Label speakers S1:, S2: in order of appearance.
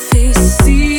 S1: face, see.